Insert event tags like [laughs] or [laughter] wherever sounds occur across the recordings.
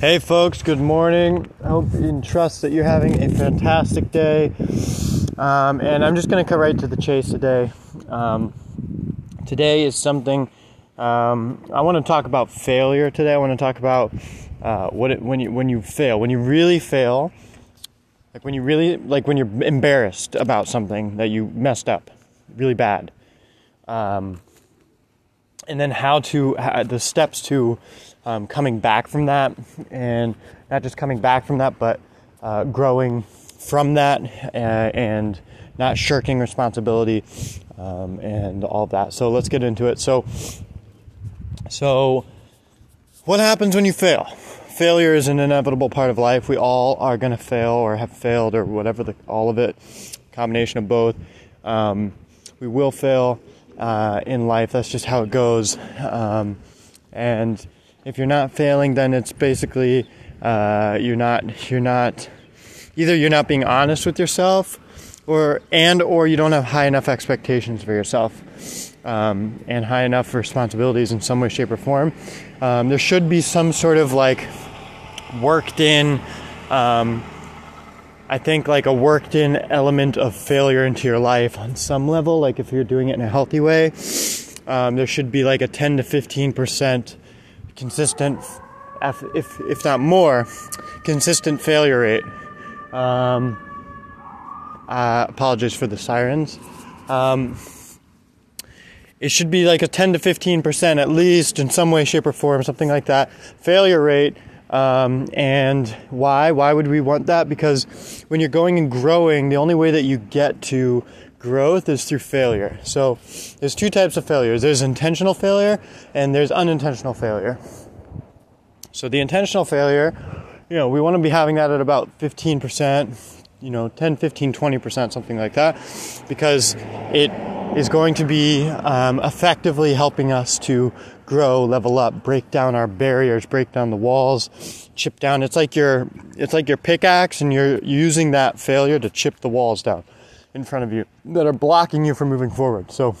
Hey, folks, good morning. I hope and trust that you're having a fantastic day. Um, and I'm just going to cut right to the chase today. Um, today is something um, I want to talk about failure today. I want to talk about uh, what it, when you when you fail, when you really fail, like when you really like when you're embarrassed about something that you messed up really bad, um, and then how to how, the steps to um, coming back from that, and not just coming back from that, but uh, growing from that uh, and not shirking responsibility um, and all that. So let's get into it. So, so what happens when you fail? Failure is an inevitable part of life. We all are going to fail or have failed or whatever the all of it, combination of both. Um, we will fail uh, in life. That's just how it goes. Um, and if you're not failing, then it's basically uh, you're not you're not either you're not being honest with yourself, or and or you don't have high enough expectations for yourself. Um, and high enough responsibilities in some way, shape, or form. Um, there should be some sort of like worked in, um, I think, like a worked in element of failure into your life on some level. Like if you're doing it in a healthy way, um, there should be like a 10 to 15 percent consistent, if if not more, consistent failure rate. Um, uh, apologies for the sirens. Um, it should be like a 10 to 15 percent at least in some way, shape, or form, something like that. Failure rate. Um, and why? Why would we want that? Because when you're going and growing, the only way that you get to growth is through failure. So there's two types of failures. There's intentional failure and there's unintentional failure. So the intentional failure, you know, we want to be having that at about 15%, you know, 10, 15, 20%, something like that, because it is going to be um, effectively helping us to grow, level up, break down our barriers, break down the walls, chip down. It's like your it's like your pickaxe, and you're using that failure to chip the walls down in front of you that are blocking you from moving forward. So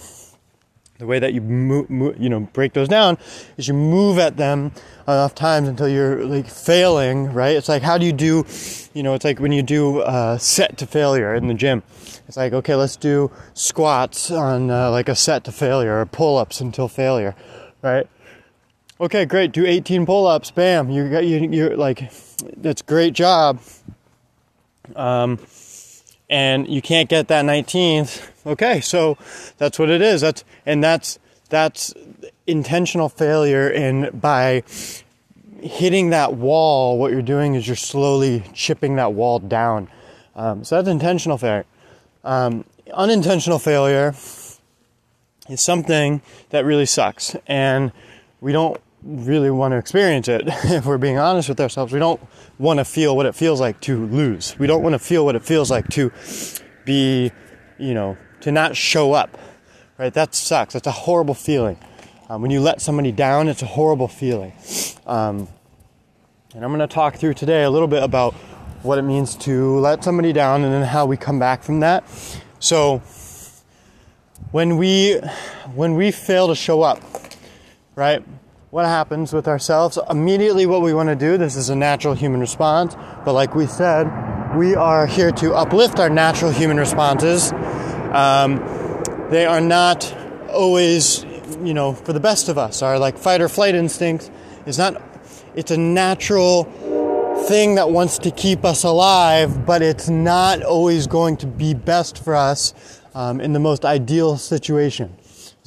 the way that you move, move, you know break those down is you move at them enough times until you're like failing right? It's like how do you do you know it's like when you do uh, set to failure in the gym. It's like okay let's do squats on uh, like a set to failure or pull-ups until failure right? Okay great do 18 pull-ups bam you got you you're like that's great job. Um and you can't get that 19th okay so that's what it is. That's and that's that's intentional failure and by hitting that wall. What you're doing is you're slowly chipping that wall down. Um, so that's intentional failure. Um, unintentional failure is something that really sucks and we don't really want to experience it [laughs] if we're being honest with ourselves we don't want to feel what it feels like to lose we don't want to feel what it feels like to be you know to not show up, right? That sucks. That's a horrible feeling. Um, when you let somebody down, it's a horrible feeling. Um, and I'm going to talk through today a little bit about what it means to let somebody down and then how we come back from that. So, when we when we fail to show up, right? What happens with ourselves? Immediately, what we want to do. This is a natural human response, but like we said, we are here to uplift our natural human responses um, they are not always, you know, for the best of us. Our like fight or flight instinct is not, it's a natural thing that wants to keep us alive, but it's not always going to be best for us um, in the most ideal situation.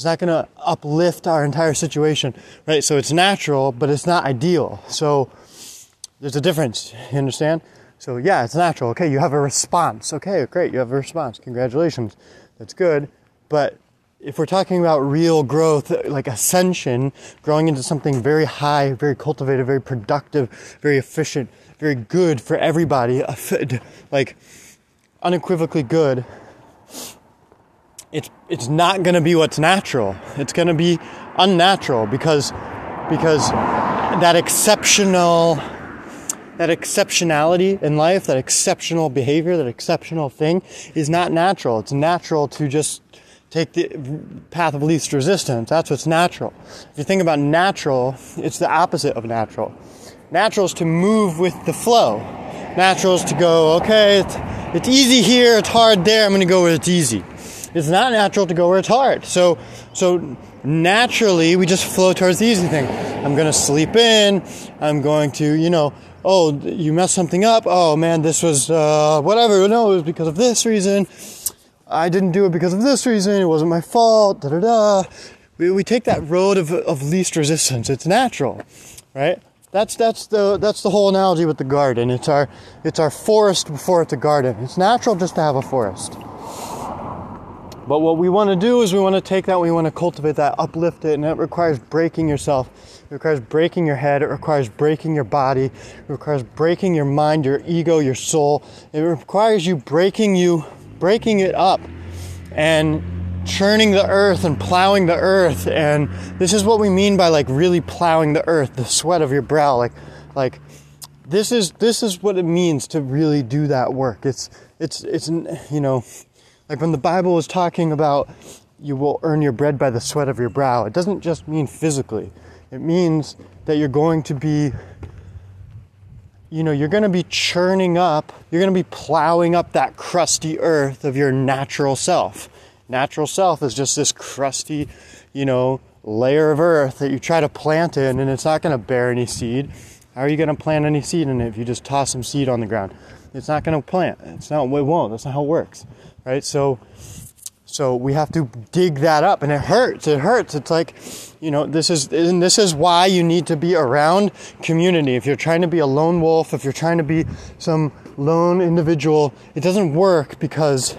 It's not going to uplift our entire situation, right? So it's natural, but it's not ideal. So there's a difference. You understand? So yeah, it's natural. Okay, you have a response. Okay, great, you have a response. Congratulations. That's good. But if we're talking about real growth, like ascension, growing into something very high, very cultivated, very productive, very efficient, very good for everybody, [laughs] like unequivocally good, it's it's not going to be what's natural. It's going to be unnatural because because that exceptional that exceptionality in life, that exceptional behavior, that exceptional thing is not natural. It's natural to just take the path of least resistance. That's what's natural. If you think about natural, it's the opposite of natural. Natural is to move with the flow. Natural is to go, okay, it's, it's easy here, it's hard there, I'm going to go where it's easy. It's not natural to go where it's hard. So, so naturally, we just flow towards the easy thing. I'm going to sleep in. I'm going to, you know, oh, you messed something up. Oh man, this was uh, whatever. No, it was because of this reason. I didn't do it because of this reason. It wasn't my fault. Da da da. We, we take that road of, of least resistance. It's natural, right? That's that's the that's the whole analogy with the garden. It's our it's our forest before it's a garden. It's natural just to have a forest. But what we want to do is we want to take that, we want to cultivate that, uplift it, and it requires breaking yourself. It requires breaking your head. It requires breaking your body. It requires breaking your mind, your ego, your soul. It requires you breaking you breaking it up and churning the earth and plowing the earth and this is what we mean by like really plowing the earth the sweat of your brow like like this is this is what it means to really do that work it's it's it's you know like when the bible is talking about you will earn your bread by the sweat of your brow it doesn't just mean physically it means that you're going to be you know, you're going to be churning up, you're going to be plowing up that crusty earth of your natural self. Natural self is just this crusty, you know, layer of earth that you try to plant in and it's not going to bear any seed. How are you going to plant any seed in it if you just toss some seed on the ground? It's not going to plant. It's not, it won't. That's not how it works. Right? So, so we have to dig that up and it hurts. It hurts. It's like, you know, this is, and this is why you need to be around community. If you're trying to be a lone wolf, if you're trying to be some lone individual, it doesn't work because,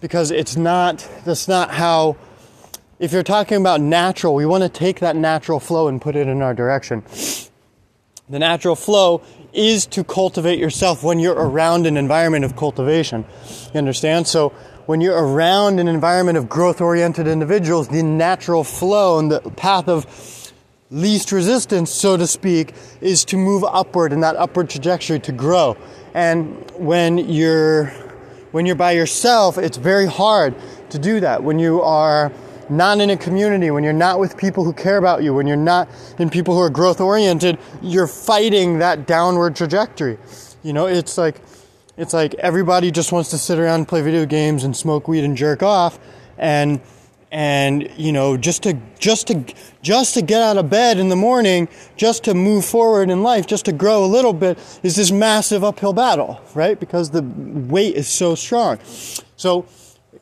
because it's not, that's not how, if you're talking about natural, we want to take that natural flow and put it in our direction. The natural flow is to cultivate yourself when you're around an environment of cultivation. You understand? So, when you're around an environment of growth oriented individuals, the natural flow and the path of least resistance, so to speak, is to move upward in that upward trajectory to grow. And when you're when you're by yourself, it's very hard to do that. When you are not in a community, when you're not with people who care about you, when you're not in people who are growth oriented, you're fighting that downward trajectory. You know, it's like it's like everybody just wants to sit around and play video games and smoke weed and jerk off and and you know just to just to just to get out of bed in the morning just to move forward in life just to grow a little bit is this massive uphill battle right because the weight is so strong so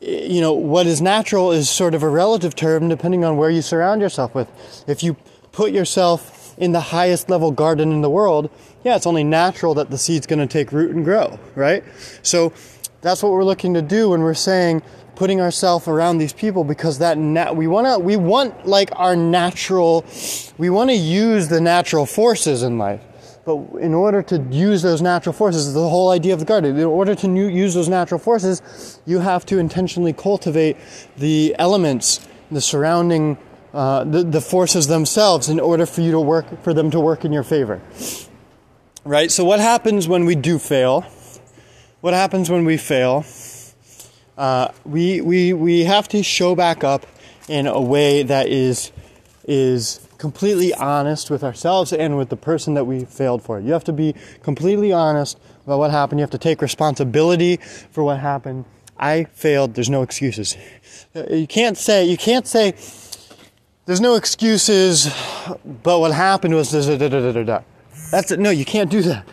you know what is natural is sort of a relative term depending on where you surround yourself with if you put yourself in the highest level garden in the world yeah, it's only natural that the seed's going to take root and grow, right? So that's what we're looking to do when we're saying putting ourselves around these people because that nat- we want to we want like our natural we want to use the natural forces in life but in order to use those natural forces the whole idea of the garden in order to use those natural forces you have to intentionally cultivate the elements the surrounding uh, the, the forces themselves in order for you to work for them to work in your favor right? So, what happens when we do fail? What happens when we fail? Uh, we, we, we have to show back up in a way that is, is completely honest with ourselves and with the person that we failed for. You have to be completely honest about what happened. You have to take responsibility for what happened. I failed. There's no excuses. Uh, you can't say, you can't say, there's no excuses, but what happened was da da da da da da. That's it. No, you can't do that.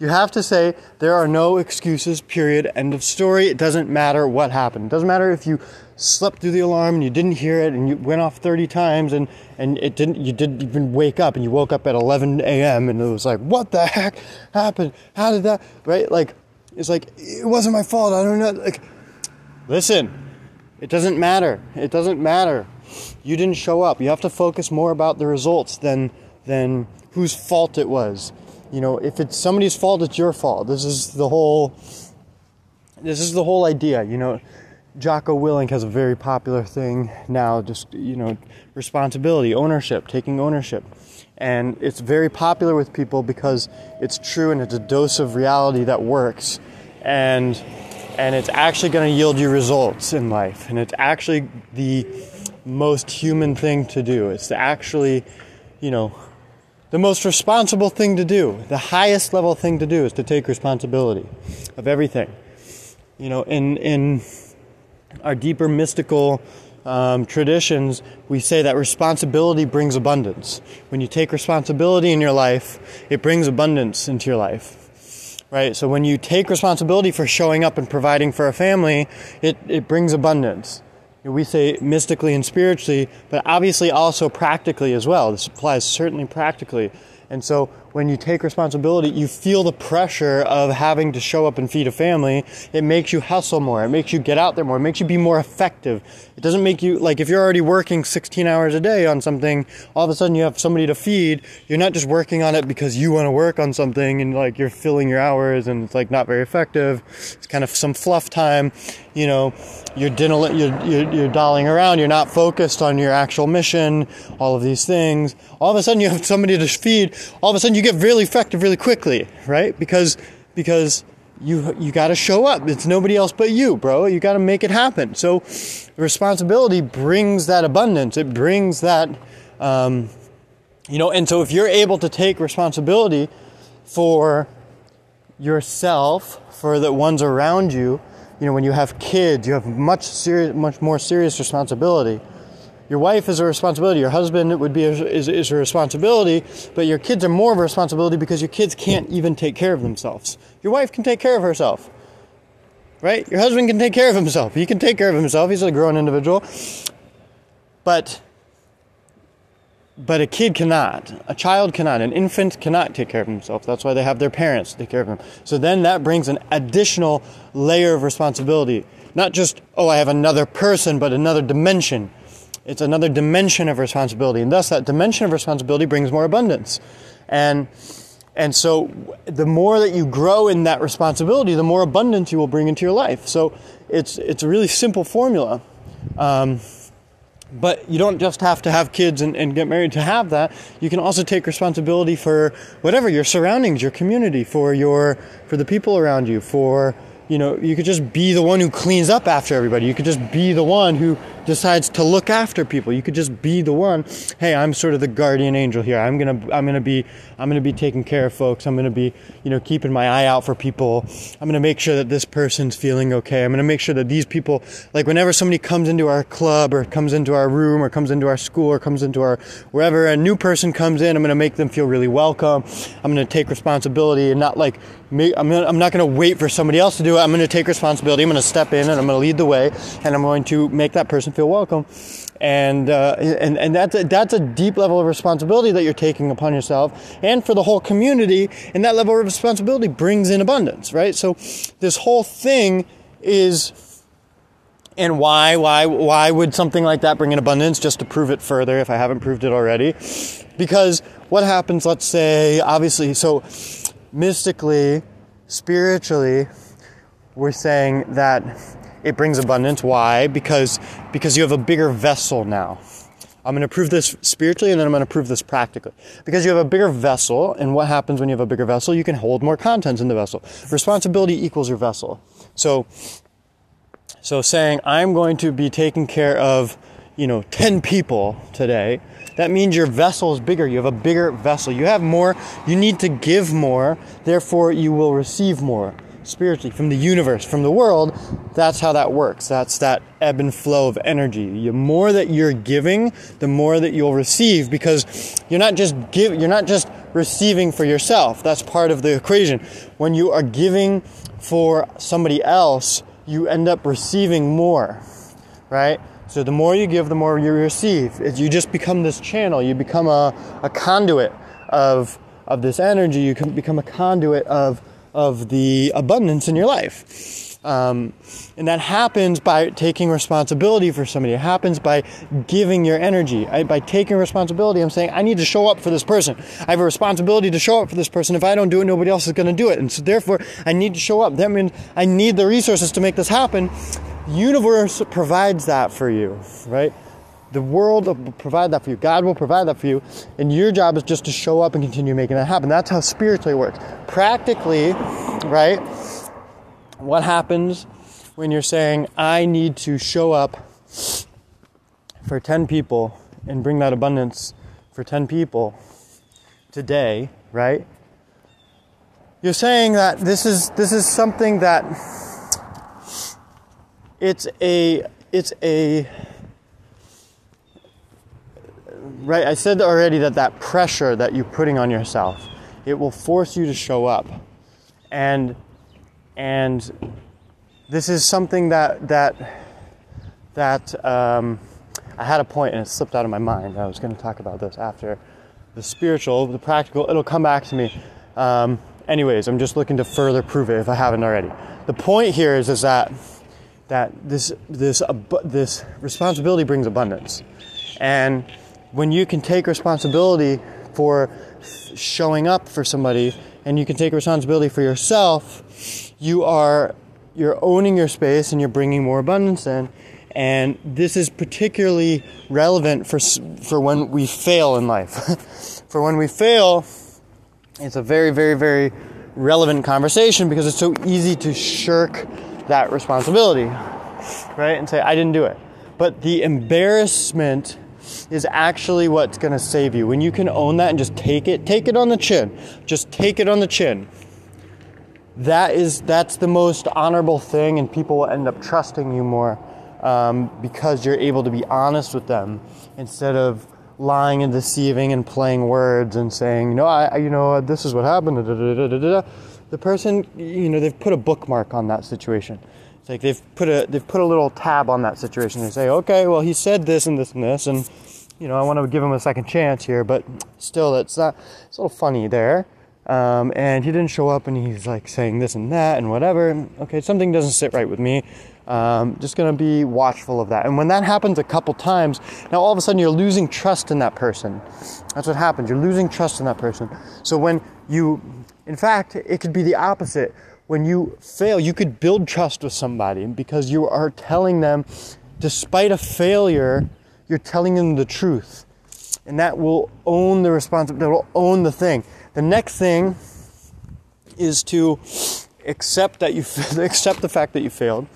You have to say there are no excuses, period, end of story. It doesn't matter what happened. It doesn't matter if you slept through the alarm and you didn't hear it and you went off 30 times and, and it didn't, you didn't even wake up and you woke up at 11 a.m. and it was like, what the heck happened? How did that, right? Like, it's like, it wasn't my fault. I don't know. Like, listen, it doesn't matter. It doesn't matter. You didn't show up. You have to focus more about the results than, than, whose fault it was. You know, if it's somebody's fault, it's your fault. This is the whole. This is the whole idea. You know, Jocko Willink has a very popular thing now. Just you know, responsibility, ownership, taking ownership, and it's very popular with people because it's true and it's a dose of reality that works. And and it's actually going to yield you results in life. And it's actually the most human thing to do. It's to actually, you know, the most responsible thing to do. The highest level thing to do is to take responsibility of everything. You know, in in our deeper mystical um, traditions, we say that responsibility brings abundance. When you take responsibility in your life, it brings abundance into your life right? So when you take responsibility for showing up and providing for a family, it, it brings abundance. We say mystically and spiritually, but obviously also practically as well. This applies certainly practically. And so when you take responsibility, you feel the pressure of having to show up and feed a family. It makes you hustle more. It makes you get out there more. It makes you be more effective. It doesn't make you, like, if you're already working 16 hours a day on something, all of a sudden you have somebody to feed. You're not just working on it because you want to work on something and, like, you're filling your hours and it's, like, not very effective. It's kind of some fluff time. You know, you're, you're, you're, you're dolling around. You're not focused on your actual mission, all of these things. All of a sudden you have somebody to feed. All of a sudden you get really effective really quickly, right? Because because you you got to show up. It's nobody else but you, bro. You got to make it happen. So responsibility brings that abundance. It brings that um, you know. And so if you're able to take responsibility for yourself, for the ones around you, you know, when you have kids, you have much serious, much more serious responsibility your wife is a responsibility, your husband would be a, is, is a responsibility, but your kids are more of a responsibility because your kids can't even take care of themselves. Your wife can take care of herself, right? Your husband can take care of himself. He can take care of himself. He's a grown individual, but but a kid cannot. A child cannot. An infant cannot take care of himself. That's why they have their parents take care of them. So then that brings an additional layer of responsibility. Not just, oh, I have another person, but another dimension it's another dimension of responsibility. And thus, that dimension of responsibility brings more abundance. And and so, the more that you grow in that responsibility, the more abundance you will bring into your life. So, it's it's a really simple formula. Um, but you don't just have to have kids and, and, get married to have that. You can also take responsibility for whatever your surroundings, your community, for your for the people around you, for you know, you could just be the one who cleans up after everybody. You could just be the one who decides to look after people. You could just be the one. Hey, I'm sort of the guardian angel here. I'm gonna, I'm gonna be, I'm gonna be taking care of folks. I'm gonna be, you know, keeping my eye out for people. I'm gonna make sure that this person's feeling okay. I'm gonna make sure that these people, like whenever somebody comes into our club or comes into our room or comes into our school or comes into our wherever a new person comes in, I'm gonna make them feel really welcome. I'm gonna take responsibility and not like, I'm, gonna, I'm not gonna wait for somebody else to do it. I'm gonna take responsibility. I'm gonna step in and I'm gonna lead the way and I'm going to make that person feel welcome. And, uh, and, and that's, a, that's a deep level of responsibility that you're taking upon yourself and for the whole community. And that level of responsibility brings in abundance, right? So this whole thing is, and why, why, why would something like that bring in abundance? Just to prove it further, if I haven't proved it already. Because what happens, let's say, obviously, so mystically, spiritually, we're saying that it brings abundance. Why? Because because you have a bigger vessel now. I'm going to prove this spiritually and then I'm going to prove this practically. Because you have a bigger vessel, and what happens when you have a bigger vessel? You can hold more contents in the vessel. Responsibility equals your vessel. So, so saying, I'm going to be taking care of, you know, 10 people today, that means your vessel is bigger. You have a bigger vessel. You have more. You need to give more. Therefore, you will receive more spiritually from the universe, from the world, that's how that works. That's that ebb and flow of energy. The more that you're giving, the more that you'll receive because you're not just give you're not just receiving for yourself. That's part of the equation. When you are giving for somebody else, you end up receiving more. Right? So the more you give, the more you receive. You just become this channel. You become a, a conduit of of this energy. You can become a conduit of of the abundance in your life. Um, and that happens by taking responsibility for somebody. It happens by giving your energy. I, by taking responsibility, I'm saying, I need to show up for this person. I have a responsibility to show up for this person. If I don't do it, nobody else is going to do it. And so, therefore, I need to show up. That means I need the resources to make this happen. Universe provides that for you, right? The world will provide that for you. God will provide that for you. And your job is just to show up and continue making that happen. That's how spiritually works. Practically, right? What happens when you're saying, I need to show up for 10 people and bring that abundance for 10 people today, right? You're saying that this is this is something that it's a it's a right I said already that that pressure that you're putting on yourself it will force you to show up and and this is something that that that um, I had a point and it slipped out of my mind. I was going to talk about this after the spiritual, the practical. It'll come back to me. Um, anyways, I'm just looking to further prove it if I haven't already. The point here is is that that this this this responsibility brings abundance, and when you can take responsibility for showing up for somebody, and you can take responsibility for yourself, you are you're owning your space and you're bringing more abundance in and this is particularly relevant for, for when we fail in life. [laughs] for when we fail, it's a very, very, very relevant conversation because it's so easy to shirk that responsibility, right? And say, I didn't do it. But the embarrassment is actually what's going to save you. When you can own that and just take it, take it on the chin. Just take it on the chin. That is that's the most honorable thing and people will end up trusting you more um, because you're able to be honest with them instead of lying and deceiving and playing words and saying, you know, I, you know, this is what happened. The person, you know, they've put a bookmark on that situation. It's like they've put a they've put a little tab on that situation. They say, okay, well, he said this and this and this, and you know, I want to give him a second chance here, but still, it's not. It's a little funny there. Um, and he didn't show up, and he's like saying this and that and whatever. Okay, something doesn't sit right with me. Um, just to be watchful of that. And when that happens a couple times, now all of a sudden you're losing trust in that person. That's what happens. You're losing trust in that person. So when you, in fact, it could be the opposite. When you fail, you could build trust with somebody because you are telling them, despite a failure, you're telling them the truth. And that will own the responsibility, that will own the thing. The next thing is to accept that you [laughs] accept the fact that you failed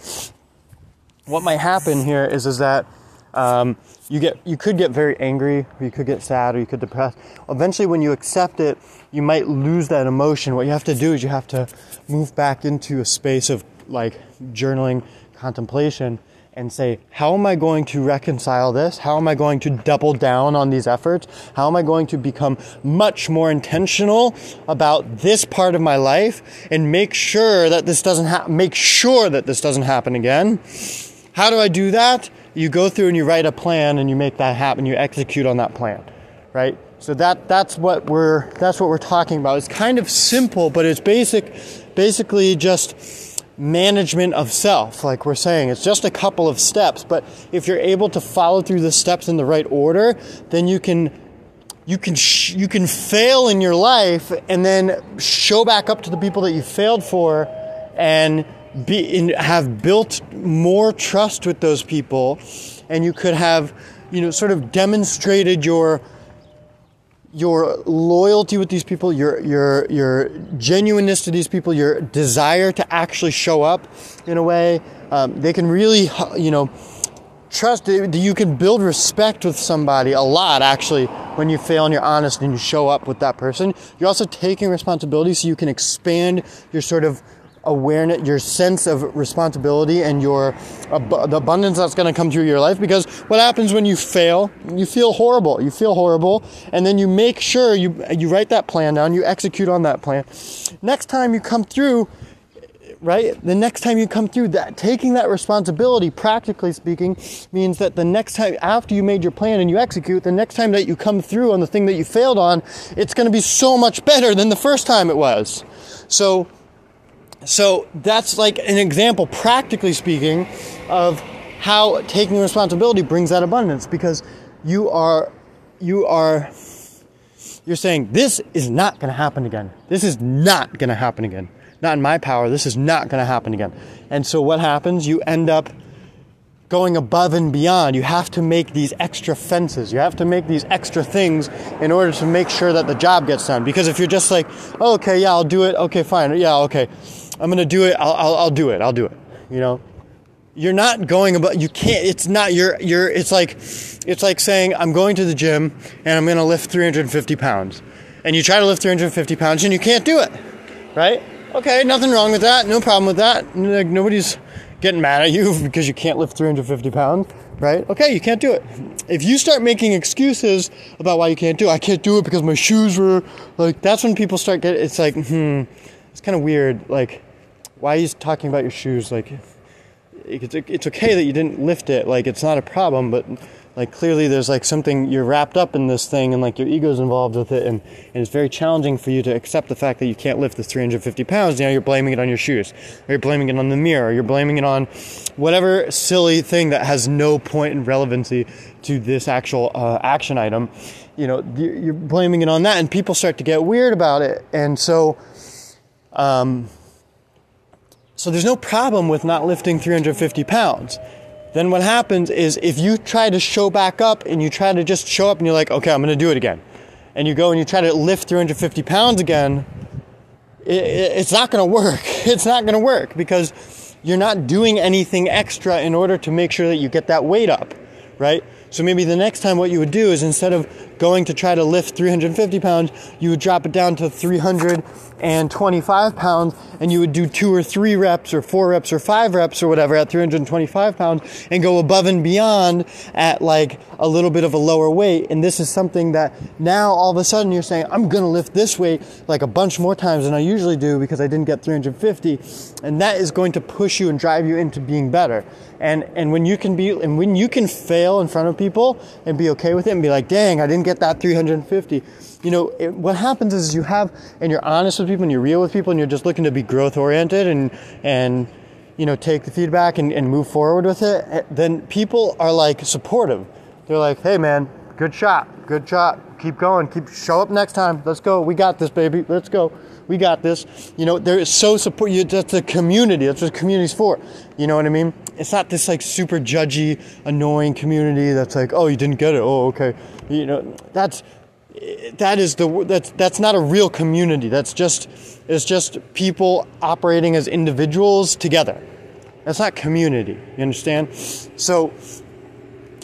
what might happen here is is that um, you get you could get very angry, or you could get sad, or you could depress. Eventually, when you accept it, you might lose that emotion. What you have to do is you have to move back into a space of like journaling, contemplation, and say, how am I going to reconcile this? How am I going to double down on these efforts? How am I going to become much more intentional about this part of my life and make sure that this doesn't happen? Make sure that this doesn't happen again how do I do that? You go through and you write a plan and you make that happen. You execute on that plan, right? So that that's what we're that's what we're talking about. It's kind of simple, but it's basic, basically just management of self. Like we're saying, it's just a couple of steps. But if you're able to follow through the steps in the right order, then you can you can sh- you can fail in your life and then show back up to the people that you failed for and be in, have built more trust with those people and you could have you know sort of demonstrated your your loyalty with these people your your your genuineness to these people your desire to actually show up in a way um, they can really you know trust you can build respect with somebody a lot actually when you fail and you're honest and you show up with that person. You're also taking responsibility so you can expand your sort of awareness, your sense of responsibility, and your ab- the abundance that's going to come through your life. Because what happens when you fail? You feel horrible. You feel horrible, and then you make sure you you write that plan down. You execute on that plan. Next time you come through. Right? The next time you come through that, taking that responsibility, practically speaking, means that the next time after you made your plan and you execute, the next time that you come through on the thing that you failed on, it's going to be so much better than the first time it was. So so that's like an example, practically speaking, of how taking responsibility brings that abundance because you are you are you're saying this is not going to happen again. This is not going to happen again. Not in my power. This is not going to happen again. And so what happens? You end up going above and beyond. You have to make these extra fences. You have to make these extra things in order to make sure that the job gets done. Because if you're just like, oh, okay, yeah, I'll do it. Okay, fine. Yeah, okay. I'm gonna do it. I'll, I'll, I'll do it. I'll do it. You know, you're not going about you can't it's not you're you're it's like it's like saying i'm going to the gym and i'm going to lift 350 pounds and you try to lift 350 pounds and you can't do it right okay nothing wrong with that no problem with that like, nobody's getting mad at you [laughs] because you can't lift 350 pounds right okay you can't do it if you start making excuses about why you can't do it i can't do it because my shoes were like that's when people start getting it's like hmm it's kind of weird like why are you talking about your shoes like it's, okay that you didn't lift it like it's not a problem but like clearly there's like something you're wrapped up in this thing and like your ego's involved with it and, and it's very challenging for you to accept the fact that you can't lift this 350 pounds now you're blaming it on your shoes or you're blaming it on the mirror or you're blaming it on whatever silly thing that has no point in relevancy to this actual uh, action item you know you're blaming it on that and people start to get weird about it and so um, so there's no problem with not lifting 350 pounds. Then what happens is if you try to show back up and you try to just show up and you're like, okay, I'm to do it again. And you go and you try to lift 350 pounds again, it, it's not to work. [laughs] It's not to work because you're not doing anything extra in order to make sure that you get that weight up, right? So maybe the next time what you would do is instead of going to try to lift 350 pounds, you would drop it down to 325 pounds and you would do two or three reps or four reps or five reps or whatever at 325 pounds and go above and beyond at like a little bit of a lower weight. And this is something that now all of a sudden you're saying, I'm to lift this weight like a bunch more times than I usually do because I didn't get 350. And that is going to push you and drive you into being better. And, and when you can be, and when you can fail in front of people and be okay with it and be like, dang, I didn't get that 350. You know, it, what happens is you have, and you're honest with people and you're real with people and you're just looking to be growth oriented and, and, you know, take the feedback and, and move forward with it, eh, then people are like supportive. They're like, hey man, good shot, good shot, keep going, keep, show up next time, let's go, we got this baby, let's go we got this. You know, they're so support you. That's the community. That's what community's for. You know what I mean? It's not this like super judgy, annoying community that's like, oh, you didn't get it. Oh, okay. You know, that's that is the that's that's not a real community. That's just it's just people operating as individuals together. That's not community. You understand? So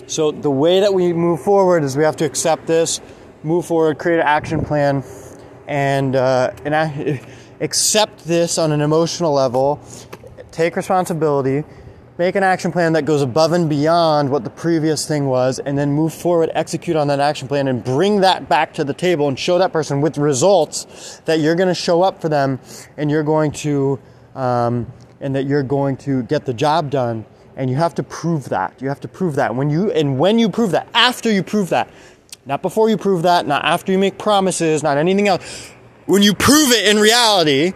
so the way that we move forward is we have to accept this, move forward, create an action plan, and uh, and I [laughs] accept this on an emotional level, take responsibility, make an action plan that goes above and beyond what the previous thing was, and then move forward, execute on that action plan, and bring that back to the table and show that person with results that you're going to show up for them, and you're going to um, and that you're going to get the job done. And you have to prove that. You have to prove that. When you and when you prove that, after you prove that, not before you prove that, not after you make promises, not anything else. When you prove it in reality,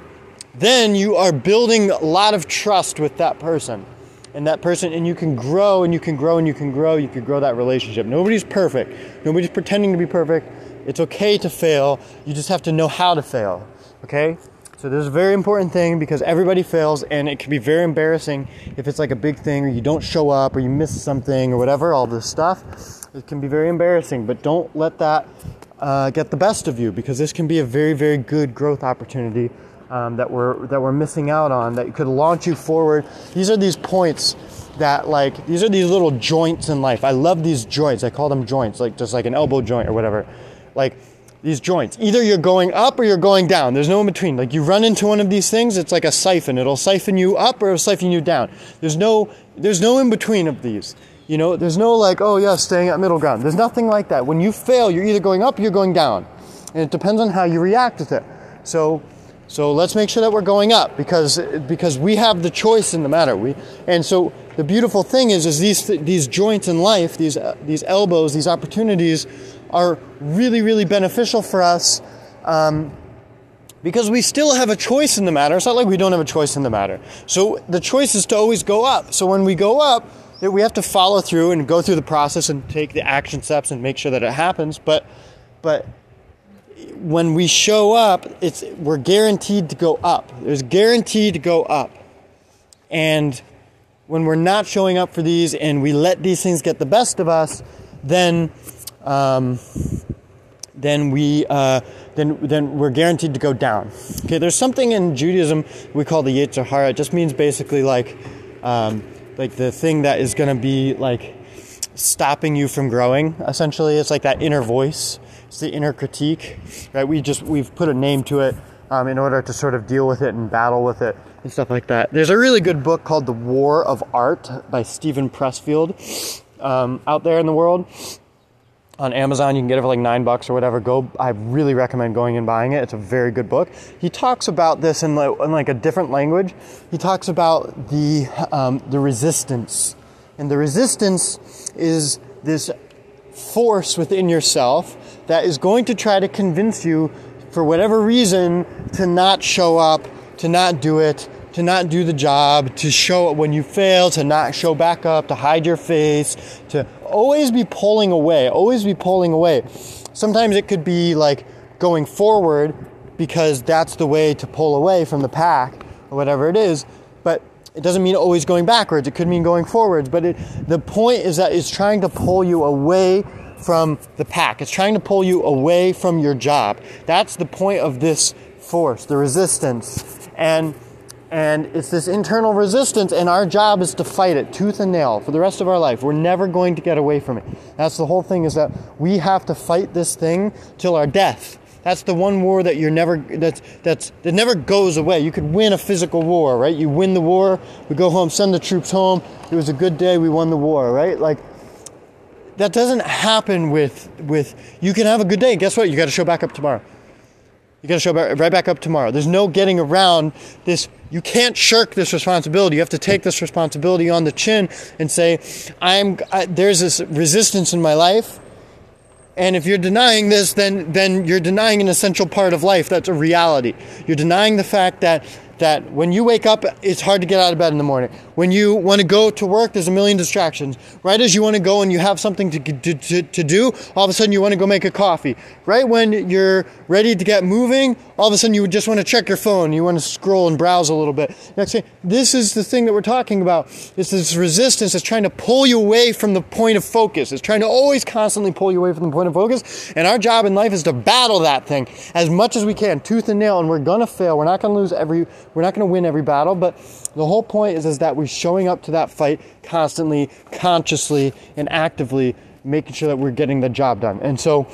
then you are building a lot of trust with that person. And that person, and you can grow and you can grow and you can grow, you can grow that relationship. Nobody's perfect. Nobody's pretending to be perfect. It's okay to fail. You just have to know how to fail. Okay? So this is a very important thing because everybody fails and it can be very embarrassing if it's like a big thing or you don't show up or you miss something or whatever, all this stuff. It can be very embarrassing, but don't let that uh, get the best of you because this can be a very, very good growth opportunity um, that we're that we're missing out on that could launch you forward. These are these points that like these are these little joints in life. I love these joints. I call them joints, like just like an elbow joint or whatever. Like these joints. Either you're going up or you're going down. There's no in between. Like you run into one of these things, it's like a siphon. It'll siphon you up or it'll siphon you down. There's no there's no in between of these. You know, there's no like, oh yeah, staying at middle ground. There's nothing like that. When you fail, you're either going up or you're going down. And it depends on how you react with it. So so let's make sure that we're going up because because we have the choice in the matter. We and so the beautiful thing is is these these joints in life, these these elbows, these opportunities are really really beneficial for us. Um, because we still have a choice in the matter. It's not like we don't have a choice in the matter. So the choice is to always go up. So when we go up, we have to follow through and go through the process and take the action steps and make sure that it happens. But, but when we show up, it's we're guaranteed to go up. There's guaranteed to go up. And when we're not showing up for these and we let these things get the best of us, then um, then we uh, then then we're guaranteed to go down. Okay, there's something in Judaism we call the Yetzer Hara. It just means basically like um, like the thing that is going to be like stopping you from growing. Essentially, it's like that inner voice. It's the inner critique, right? We just we've put a name to it um, in order to sort of deal with it and battle with it and stuff like that. There's a really good book called The War of Art by Steven Pressfield um, out there in the world on Amazon. You can get it for like nine bucks or whatever. Go. I really recommend going and buying it. It's a very good book. He talks about this in like, in like a different language. He talks about the um, the resistance, and the resistance is this force within yourself that is going to try to convince you, for whatever reason, to not show up, to not do it, to not do the job, to show it when you fail, to not show back up, to hide your face, to always be pulling away, always be pulling away. Sometimes it could be like going forward because that's the way to pull away from the pack or whatever it is, but it doesn't mean always going backwards. It could mean going forwards, but it, the point is that it's trying to pull you away from the pack. It's trying to pull you away from your job. That's the point of this force, the resistance. And and it's this internal resistance, and our job is to fight it tooth and nail for the rest of our life. We're never going to get away from it. That's the whole thing is that we have to fight this thing till our death. That's the one war that you're never that's that's that never goes away. You could win a physical war, right? You win the war, we go home, send the troops home. It was a good day, we won the war, right? Like that doesn't happen with with you can have a good day. Guess what? You got to show back up tomorrow. You got to show back, right back up tomorrow. There's no getting around this. You can't shirk this responsibility. You have to take this responsibility on the chin and say, "I'm." I, there's this resistance in my life, and if you're denying this, then then you're denying an essential part of life. That's a reality. You're denying the fact that that when you wake up, it's hard to get out of bed in the morning. When you want to go to work, there's a million distractions. Right as you want to go and you have something to, to, to, to do, all of a sudden you want to go make a coffee. Right when you're ready to get moving, all of a sudden you just want to check your phone. You want to scroll and browse a little bit. Next thing, this is the thing that we're talking about. It's this resistance that's trying to pull you away from the point of focus. It's trying to always constantly pull you away from the point of focus. And our job in life is to battle that thing as much as we can, tooth and nail. And we're gonna fail. We're not gonna lose every. We're not gonna win every battle. But the whole point is is that we're showing up to that fight constantly, consciously, and actively, making sure that we're getting the job done. And so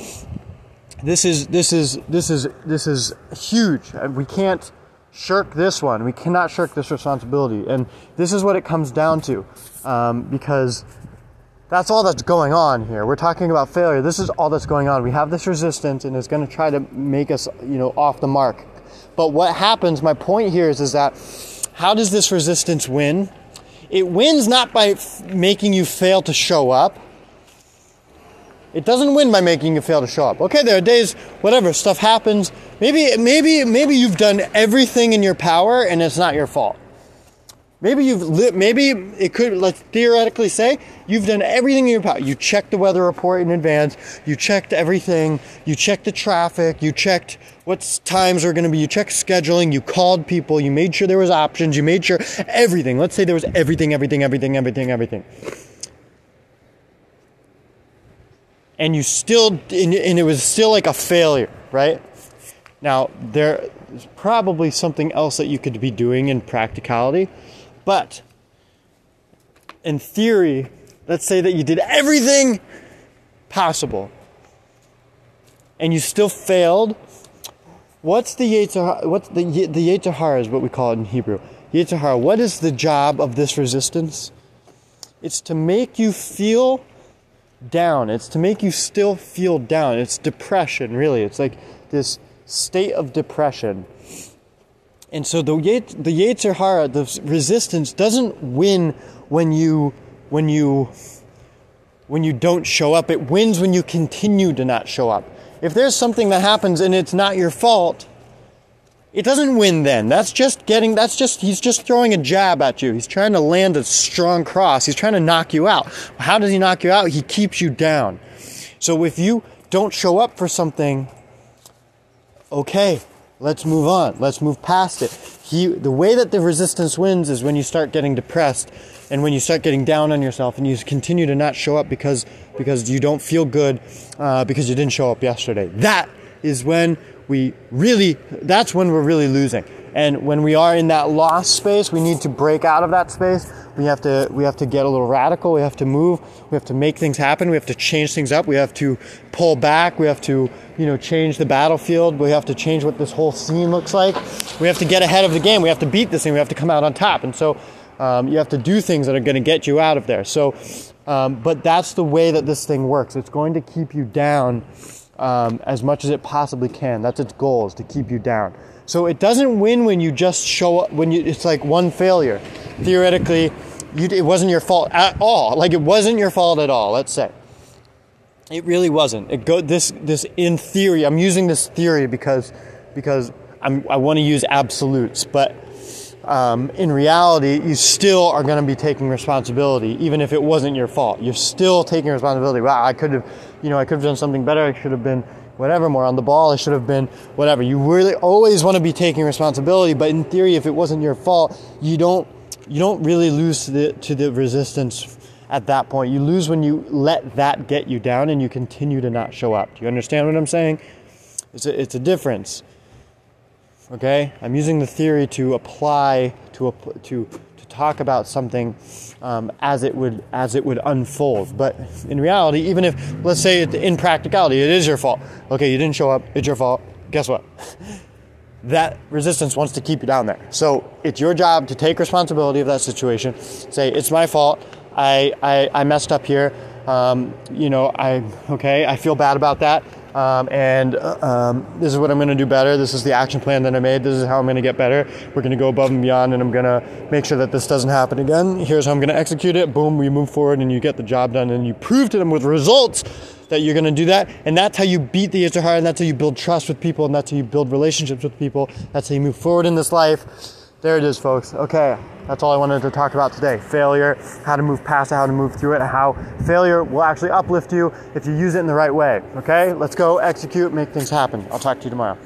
this is this is this is this is huge. We can't shirk this one. We cannot shirk this responsibility, and this is what it comes down to, um, because that's all that's going on here. We're talking about failure. This is all that's going on. We have this resistance, and it's going to try to make us, you know, off the mark. But what happens? My point here is, is that how does this resistance win? It wins not by f- making you fail to show up. It doesn't win by making you fail to show up. Okay, there are days, whatever, stuff happens. Maybe, maybe, maybe you've done everything in your power and it's not your fault. Maybe you've li- maybe it could let's theoretically say you've done everything in your power. You checked the weather report in advance. You checked everything. You checked the traffic. You checked what times are going to be. You checked scheduling. You called people. You made sure there was options. You made sure everything. Let's say there was everything, everything, everything, everything, everything. And you still and it was still like a failure, right? Now there's probably something else that you could be doing in practicality but in theory, let's say that you did everything possible and you still failed. What's the Yetzer, what's the the Yetzer Hara is what we call it in Hebrew. Yetzer Hara. What is the job of this resistance? It's to make you feel down. It's to make you still feel down. It's depression, really. It's like this state of depression and so the the Yetzer Hara, the resistance, doesn't win when you when you when you don't show up. It wins when you continue to not show up. If there's something that happens and it's not your fault, it doesn't win then. That's just getting that's just he's just throwing a jab at you. He's trying to land a strong cross. He's trying to knock you out. How does he knock you out? He keeps you down. So if you don't show up for something, okay, Let's move on. Let's move past it. He, the way that the resistance wins is when you start getting depressed and when you start getting down on yourself and you continue to not show up because because you don't feel good uh, because you didn't show up yesterday. That is when we really, that's when we're really losing. And when we are in that lost space, we need to break out of that space. We have to we have to get a little radical. We have to move. We have to make things happen. We have to change things up. We have to pull back. We have to you know change the battlefield. We have to change what this whole scene looks like. We have to get ahead of the game. We have to beat this thing. We have to come out on top. And so um, you have to do things that are going to get you out of there. So, um, but that's the way that this thing works. It's going to keep you down um, as much as it possibly can. That's its goal is to keep you down. So it doesn't win when you just show up when you it's like one failure. Theoretically, you, it wasn't your fault at all. Like it wasn't your fault at all. Let's say it really wasn't. It go this this in theory. I'm using this theory because because I'm, I want to use absolutes, but um, in reality, you still are going to be taking responsibility, even if it wasn't your fault. You're still taking responsibility. Wow, I could have, you know, I could have done something better. I should have been whatever more on the ball. I should have been whatever. You really always want to be taking responsibility, but in theory, if it wasn't your fault, you don't you don't really lose to the to the resistance at that point. You lose when you let that get you down and you continue to not show up. Do you understand what I'm saying? It's a, it's a difference. Okay, I'm using the theory to apply to a to to talk about something um, as it would as it would unfold. But in reality, even if let's say it, in practicality, it is your fault. Okay, you didn't show up. It's your fault. Guess what? [laughs] that resistance wants to keep you down there. So it's your job to take responsibility of that situation. Say it's my fault. I I, I messed up here. Um, you know I okay. I feel bad about that. Um, and uh, um, this is what I'm going to do better. This is the action plan that I made. This is how I'm going to get better. We're going to go above and beyond, and I'm going to make sure that this doesn't happen again. Here's how I'm going to execute it. Boom, we move forward, and you get the job done, and you prove to them with results that you're going to do that. And that's how you beat the Hara, and that's how you build trust with people, and that's how you build relationships with people. That's how you move forward in this life. There it is, folks. Okay, that's all I wanted to talk about today. Failure, how to move past it, how to move through it, how failure will actually uplift you if you use it in the right way. Okay, let's go execute, make things happen. I'll talk to you tomorrow.